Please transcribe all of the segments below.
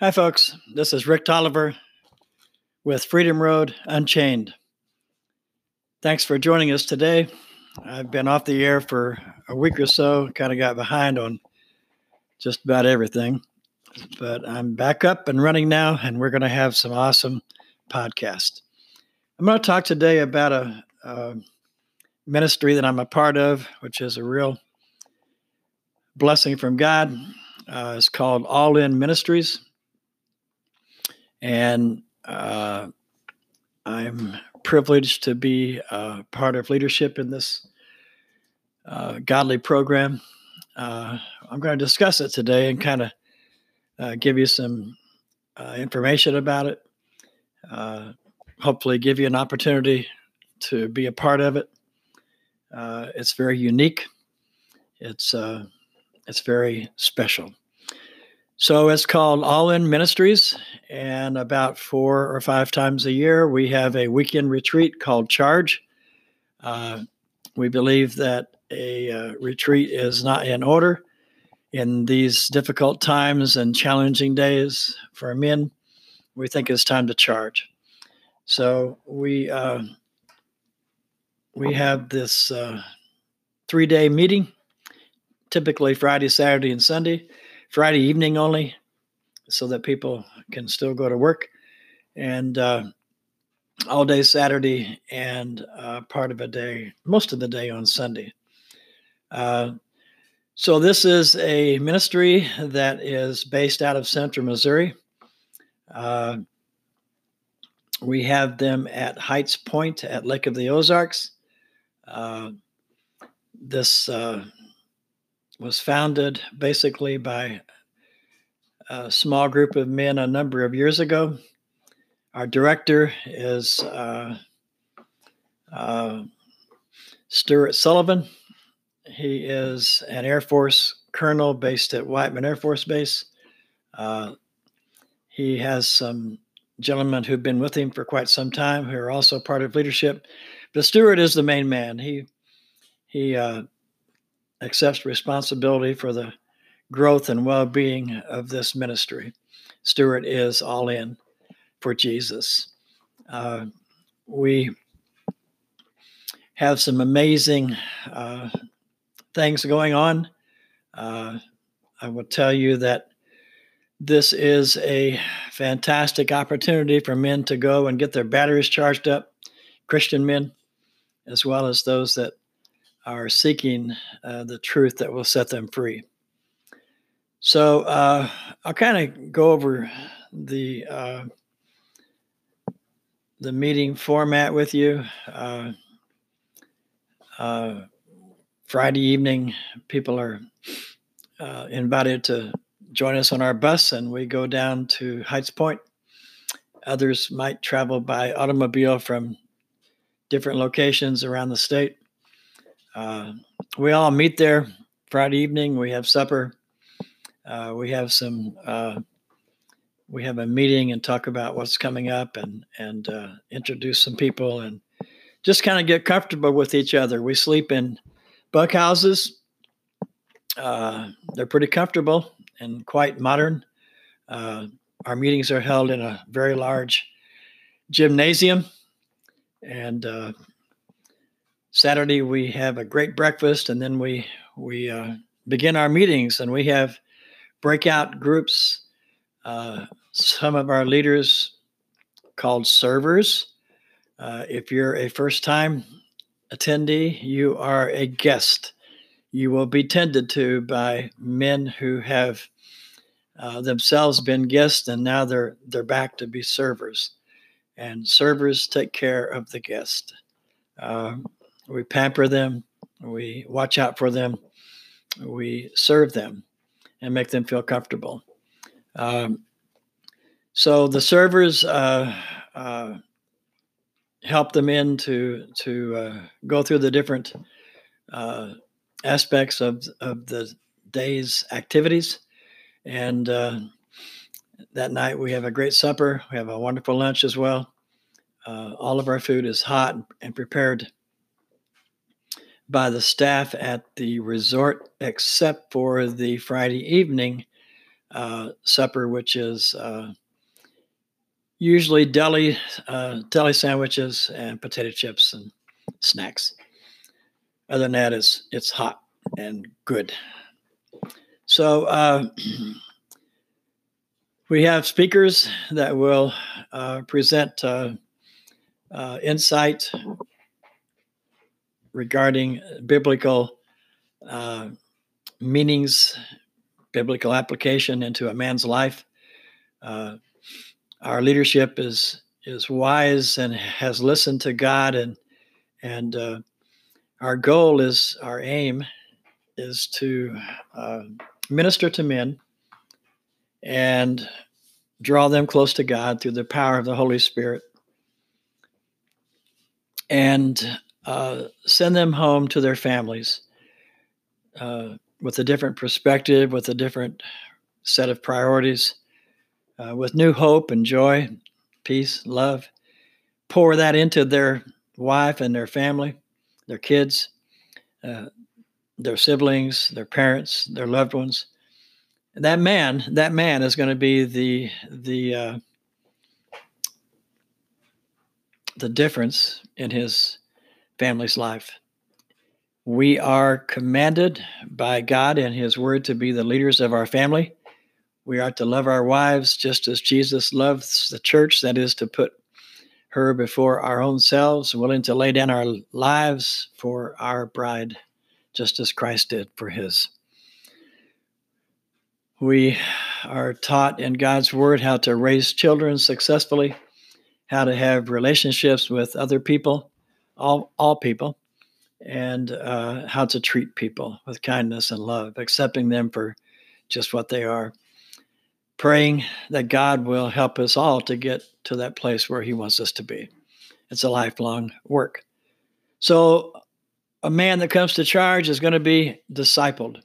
Hi, folks. This is Rick Tolliver with Freedom Road Unchained. Thanks for joining us today. I've been off the air for a week or so, kind of got behind on just about everything, but I'm back up and running now, and we're going to have some awesome podcast. I'm going to talk today about a, a ministry that I'm a part of, which is a real blessing from God. Uh, it's called All In Ministries. And uh, I'm privileged to be uh, part of leadership in this uh, godly program. Uh, I'm going to discuss it today and kind of uh, give you some information about it. hopefully, give you an opportunity to be a part of it. it's very unique. It's it's very special. So it's called All In Ministries, and about four or five times a year, we have a weekend retreat called Charge. Uh, we believe that a uh, retreat is not in order in these difficult times and challenging days for men. We think it's time to charge. So we uh, we have this uh, three day meeting typically Friday, Saturday, and Sunday. Friday evening only, so that people can still go to work, and uh, all day Saturday and uh, part of a day, most of the day on Sunday. Uh, so this is a ministry that is based out of Central Missouri. Uh, we have them at Heights Point at Lake of the Ozarks. Uh, this uh, was founded basically by a small group of men a number of years ago. Our director is uh, uh, Stuart Sullivan. He is an Air Force colonel based at Whiteman Air Force Base. Uh, he has some gentlemen who've been with him for quite some time who are also part of leadership. But Stuart is the main man. He he uh, accepts responsibility for the growth and well being of this ministry. Stuart is all in for Jesus. Uh, we have some amazing uh, things going on. Uh, I will tell you that this is a fantastic opportunity for men to go and get their batteries charged up, Christian men, as well as those that are seeking uh, the truth that will set them free. So uh, I'll kind of go over the uh, the meeting format with you. Uh, uh, Friday evening, people are uh, invited to join us on our bus, and we go down to Heights Point. Others might travel by automobile from different locations around the state. Uh, we all meet there Friday evening. We have supper. Uh, we have some. Uh, we have a meeting and talk about what's coming up and and uh, introduce some people and just kind of get comfortable with each other. We sleep in bunk houses. Uh, they're pretty comfortable and quite modern. Uh, our meetings are held in a very large gymnasium, and Saturday we have a great breakfast, and then we we uh, begin our meetings, and we have breakout groups. Uh, some of our leaders called servers. Uh, if you're a first time attendee, you are a guest. You will be tended to by men who have uh, themselves been guests and now they're they're back to be servers. And servers take care of the guest. Uh, we pamper them, we watch out for them, we serve them, and make them feel comfortable. Um, so the servers uh, uh, help them in to to uh, go through the different uh, aspects of of the day's activities, and uh, that night we have a great supper. We have a wonderful lunch as well. Uh, all of our food is hot and prepared by the staff at the resort, except for the Friday evening uh, supper, which is uh, usually deli uh, deli sandwiches and potato chips and snacks. Other than that, it's it's hot and good. So uh, we have speakers that will uh, present uh, insight regarding biblical uh, meanings, biblical application into a man's life. Uh, our leadership is is wise and has listened to God, and and uh, our goal is our aim is to uh, minister to men and draw them close to God through the power of the Holy Spirit and uh, send them home to their families uh, with a different perspective, with a different set of priorities, uh, with new hope and joy, peace, love. Pour that into their wife and their family, their kids, uh, their siblings, their parents, their loved ones. That man, that man is going to be the the uh, the difference in his family's life. We are commanded by God and His Word to be the leaders of our family. We are to love our wives just as Jesus loves the church, that is, to put her before our own selves, willing to lay down our lives for our bride, just as Christ did for His. We are taught in God's Word how to raise children successfully, how to have relationships with other people, all, all people, and uh, how to treat people with kindness and love, accepting them for just what they are. Praying that God will help us all to get to that place where He wants us to be. It's a lifelong work. So, a man that comes to charge is going to be discipled,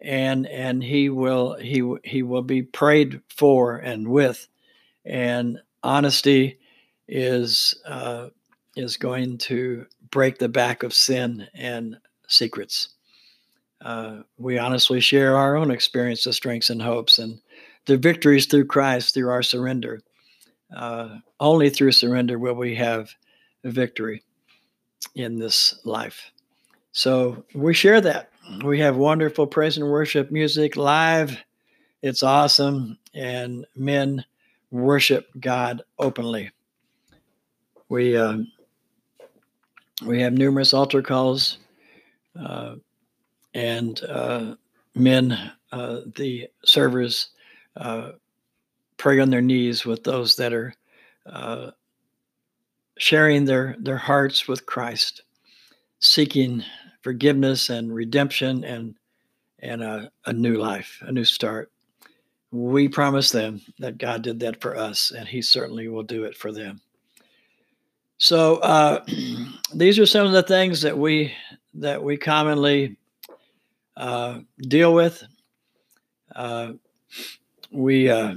and and he will he he will be prayed for and with, and honesty is uh, is going to break the back of sin and secrets. Uh, we honestly share our own experiences, of strengths, and hopes, and the victories through Christ through our surrender. Uh, only through surrender will we have victory in this life. So we share that. We have wonderful praise and worship music live. It's awesome, and men worship God openly. We uh, we have numerous altar calls uh, and uh, men, uh, the servers, uh, pray on their knees with those that are uh, sharing their, their hearts with Christ, seeking forgiveness and redemption and, and a, a new life, a new start. We promise them that God did that for us, and He certainly will do it for them. So uh, these are some of the things that we that we commonly uh, deal with. Uh, we uh,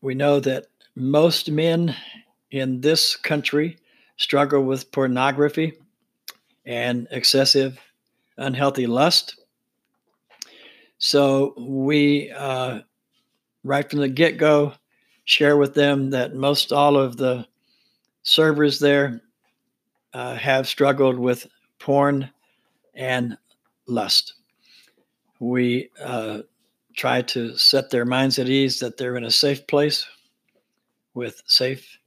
we know that most men in this country struggle with pornography and excessive unhealthy lust. So we, uh, right from the get go, share with them that most all of the servers there uh, have struggled with porn and lust. We uh, try to set their minds at ease that they're in a safe place with safe,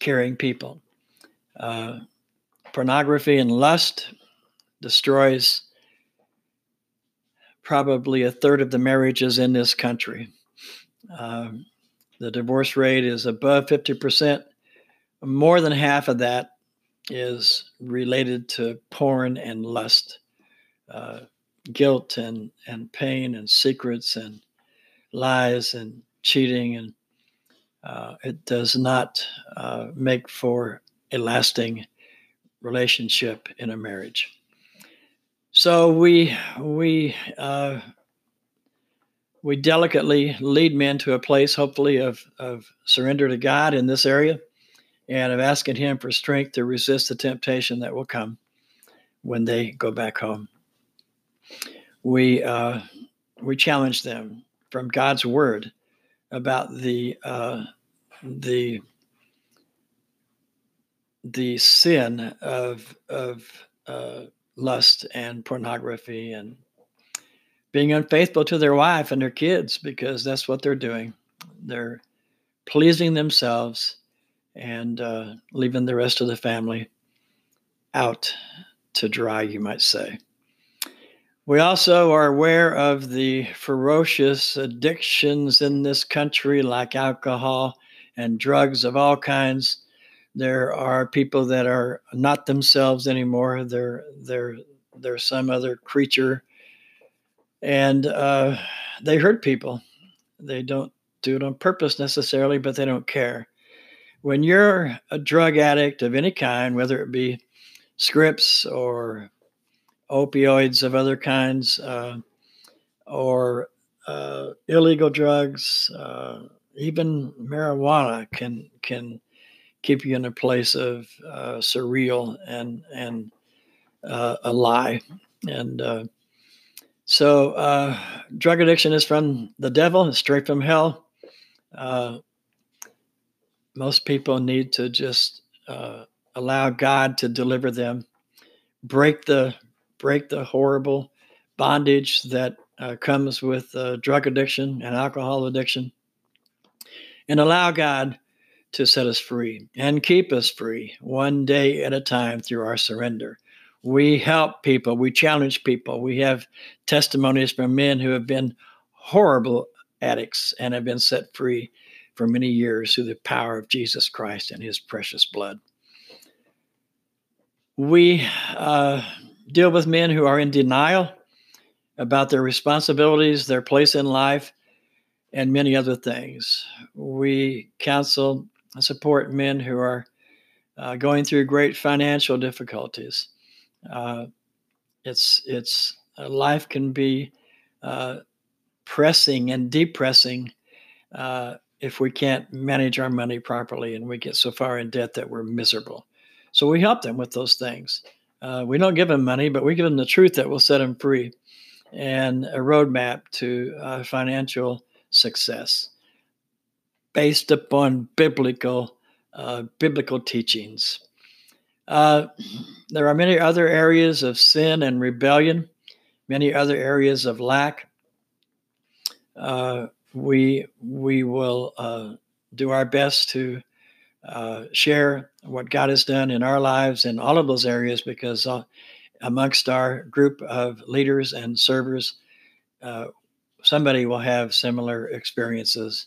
caring people. Uh, pornography and lust destroys probably a third of the marriages in this country. Uh, the divorce rate is above 50%. More than half of that is related to porn and lust, uh, guilt and, and pain and secrets and lies and cheating. And uh, it does not uh, make for a lasting relationship in a marriage. So we we uh, we delicately lead men to a place, hopefully, of of surrender to God in this area and of asking Him for strength to resist the temptation that will come when they go back home. We uh, we challenge them from God's word about the uh, the the sin of of uh, lust and pornography and being unfaithful to their wife and their kids because that's what they're doing. They're pleasing themselves and uh, leaving the rest of the family out to dry, you might say. We also are aware of the ferocious addictions in this country, like alcohol and drugs of all kinds. There are people that are not themselves anymore. They're they're they're some other creature, and uh, they hurt people. They don't do it on purpose necessarily, but they don't care. When you're a drug addict of any kind, whether it be scripts or opioids of other kinds, uh, or uh, illegal drugs, uh, even marijuana can can keep you in a place of uh, surreal and and uh, a lie. And uh, so, drug addiction is from the devil, straight from hell. Most people need to just allow God to deliver them, break the break the horrible bondage that uh, comes with uh, drug addiction and alcohol addiction, and allow God to set us free and keep us free one day at a time through our surrender. We help people, we challenge people. We have testimonies from men who have been horrible addicts and have been set free for many years through the power of Jesus Christ and his precious blood. We uh, deal with men who are in denial about their responsibilities, their place in life, and many other things. We counsel and support men who are uh, going through great financial difficulties. Uh, it's it's uh, life can be uh, pressing and depressing uh, if we can't manage our money properly and we get so far in debt that we're miserable. So we help them with those things. Uh, we don't give them money, but we give them the truth that will set them free and a roadmap to uh, financial success based upon biblical uh, biblical teachings. Uh, there are many other areas of sin and rebellion, many other areas of lack. Uh, we we will uh, do our best to uh, share what God has done in our lives in all of those areas because uh, amongst our group of leaders and servers, uh, somebody will have similar experiences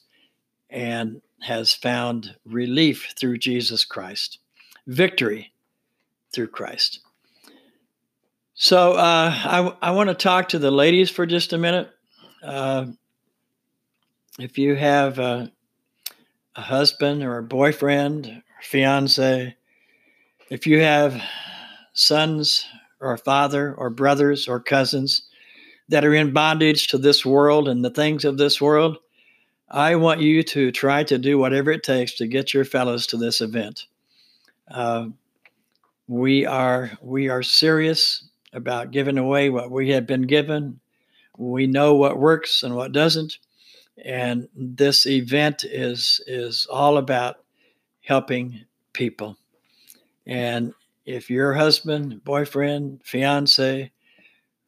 and has found relief through Jesus Christ, victory through Christ. So uh, I, I want to talk to the ladies for just a minute. If you have a husband or a boyfriend, or fiance, if you have sons or a father or brothers or cousins that are in bondage to this world and the things of this world, I want you to try to do whatever it takes to get your fellows to this event. Uh, we are we are serious about giving away what we have been given. We know what works and what doesn't and this event is is all about helping people. And if your husband boyfriend fiance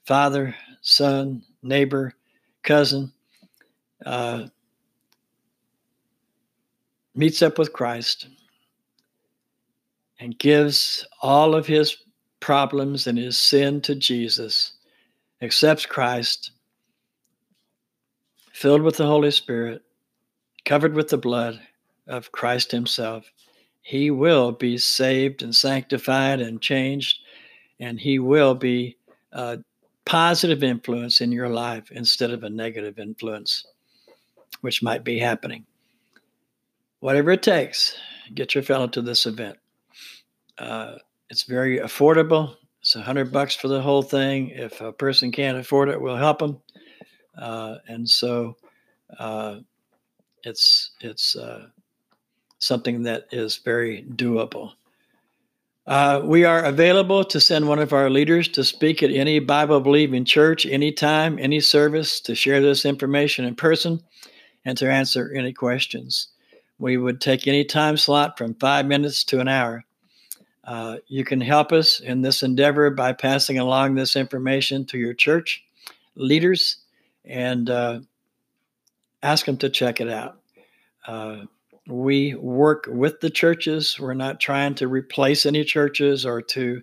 father son neighbor cousin uh, meets up with christ and gives all of his problems and his sin to jesus accepts christ filled with the Holy Spirit, covered with the blood of Christ Himself, he will be saved and sanctified and changed, and he will be a positive influence in your life instead of a negative influence, which might be happening. Whatever it takes, get your fellow to this event. Uh, it's very affordable. It's a hundred bucks for the whole thing. If a person can't afford it, we'll help them. Uh, and so uh, it's it's uh, something that is very doable. Uh, we are available to send one of our leaders to speak at any Bible believing church, anytime, any service, to share this information in person and to answer any questions. We would take any time slot from five minutes to an hour. Uh, you can help us in this endeavor by passing along this information to your church leaders and uh, ask them to check it out. Uh, we work with the churches. We're not trying to replace any churches or to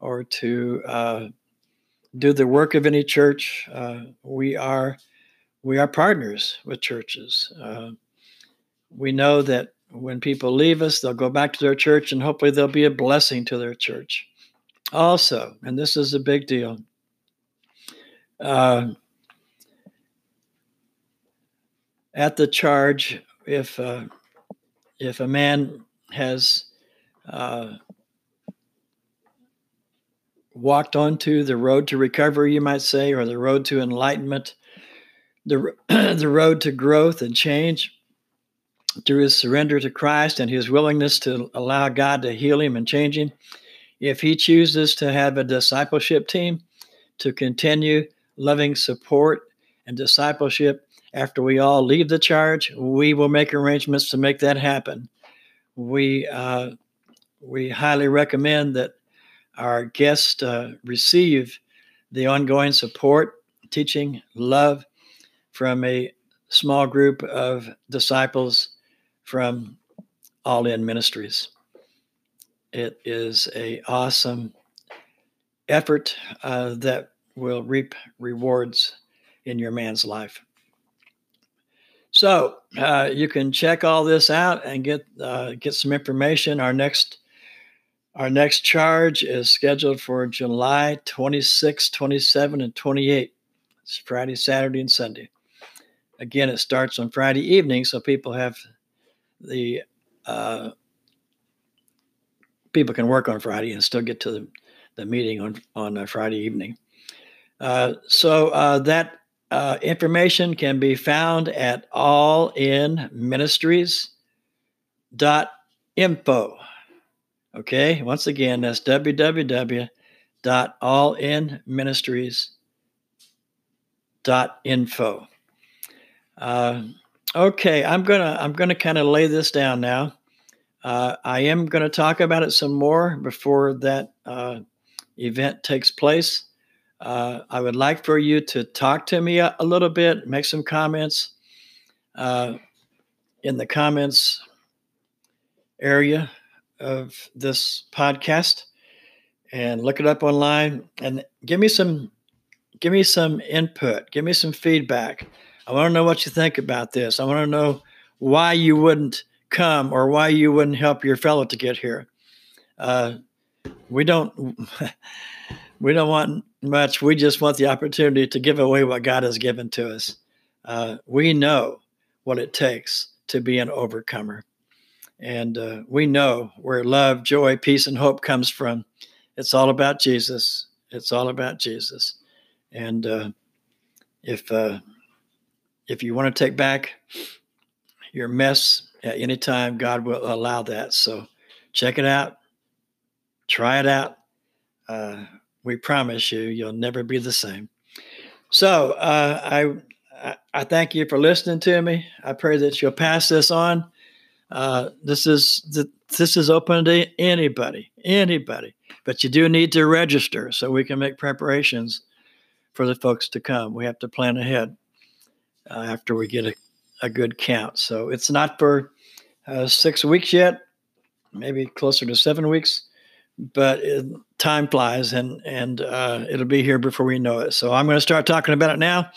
or to uh, do the work of any church. Uh, we are we are partners with churches. Uh, we know that when people leave us, they'll go back to their church, and hopefully they'll be a blessing to their church. Also, and this is a big deal. Uh, at the charge, if uh, if a man has uh, walked onto the road to recovery, you might say, or the road to enlightenment, the, the road to growth and change through his surrender to Christ and his willingness to allow God to heal him and change him. If he chooses to have a discipleship team to continue loving support and discipleship, after we all leave the charge, we will make arrangements to make that happen. We uh, we highly recommend that our guests uh, receive the ongoing support, teaching, love from a small group of disciples from All In Ministries. It is a awesome effort uh, that will reap rewards in your man's life. So uh, you can check all this out and get uh, get some information. Our next our next charge is scheduled for July 26, 27, and 28. It's Friday, Saturday, and Sunday. Again, it starts on Friday evening, so people have the uh, people can work on Friday and still get to the, the meeting on on Friday evening. Uh, so uh, that uh, information can be found at allinministries.info. Okay, once again, that's www.allinministries.info. Uh, okay, I'm gonna I'm gonna kind of lay this down now. Uh, I am to talk about it some more before that uh, event takes place. Uh, I would like for you to talk to me a, a little bit, make some comments uh, in the comments area of this podcast, and look it up online and give me some give me some input, give me some feedback. I want to know what you think about this. I want to know why you wouldn't come or why you wouldn't help your fellow to get here. Uh, we don't we don't want much. We just want the opportunity to give away what God has given to us. Uh, we know what it takes to be an overcomer. And uh, we know where love, joy, peace, and hope comes from. It's all about Jesus. It's all about Jesus. And uh, if uh, if you want to take back your mess at any time, God will allow that. So check it out, try it out. Uh, we promise you, you'll never be the same. So uh, I, I thank you for listening to me. I pray that you'll pass this on. Uh, this is this is open to anybody, anybody. But you do need to register so we can make preparations for the folks to come. We have to plan ahead uh, after we get a, a good count. So it's not for uh, six weeks yet, maybe closer to seven weeks but it, time flies and and uh, it'll be here before we know it. So I'm going to start talking about it now.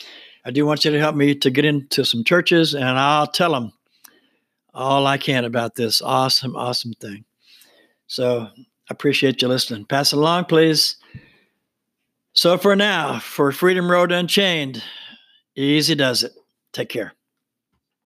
I do want you to help me to get into some churches, and I'll tell them all I can about this awesome, awesome thing. So I appreciate you listening. Pass it along, please. So for now, for Freedom Road Unchained, easy does it. Take care.